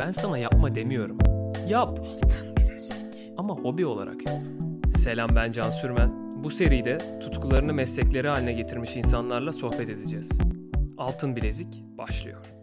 Ben sana yapma demiyorum. Yap. Ama hobi olarak yap. Selam ben Can Sürmen. Bu seride tutkularını meslekleri haline getirmiş insanlarla sohbet edeceğiz. Altın Bilezik başlıyor.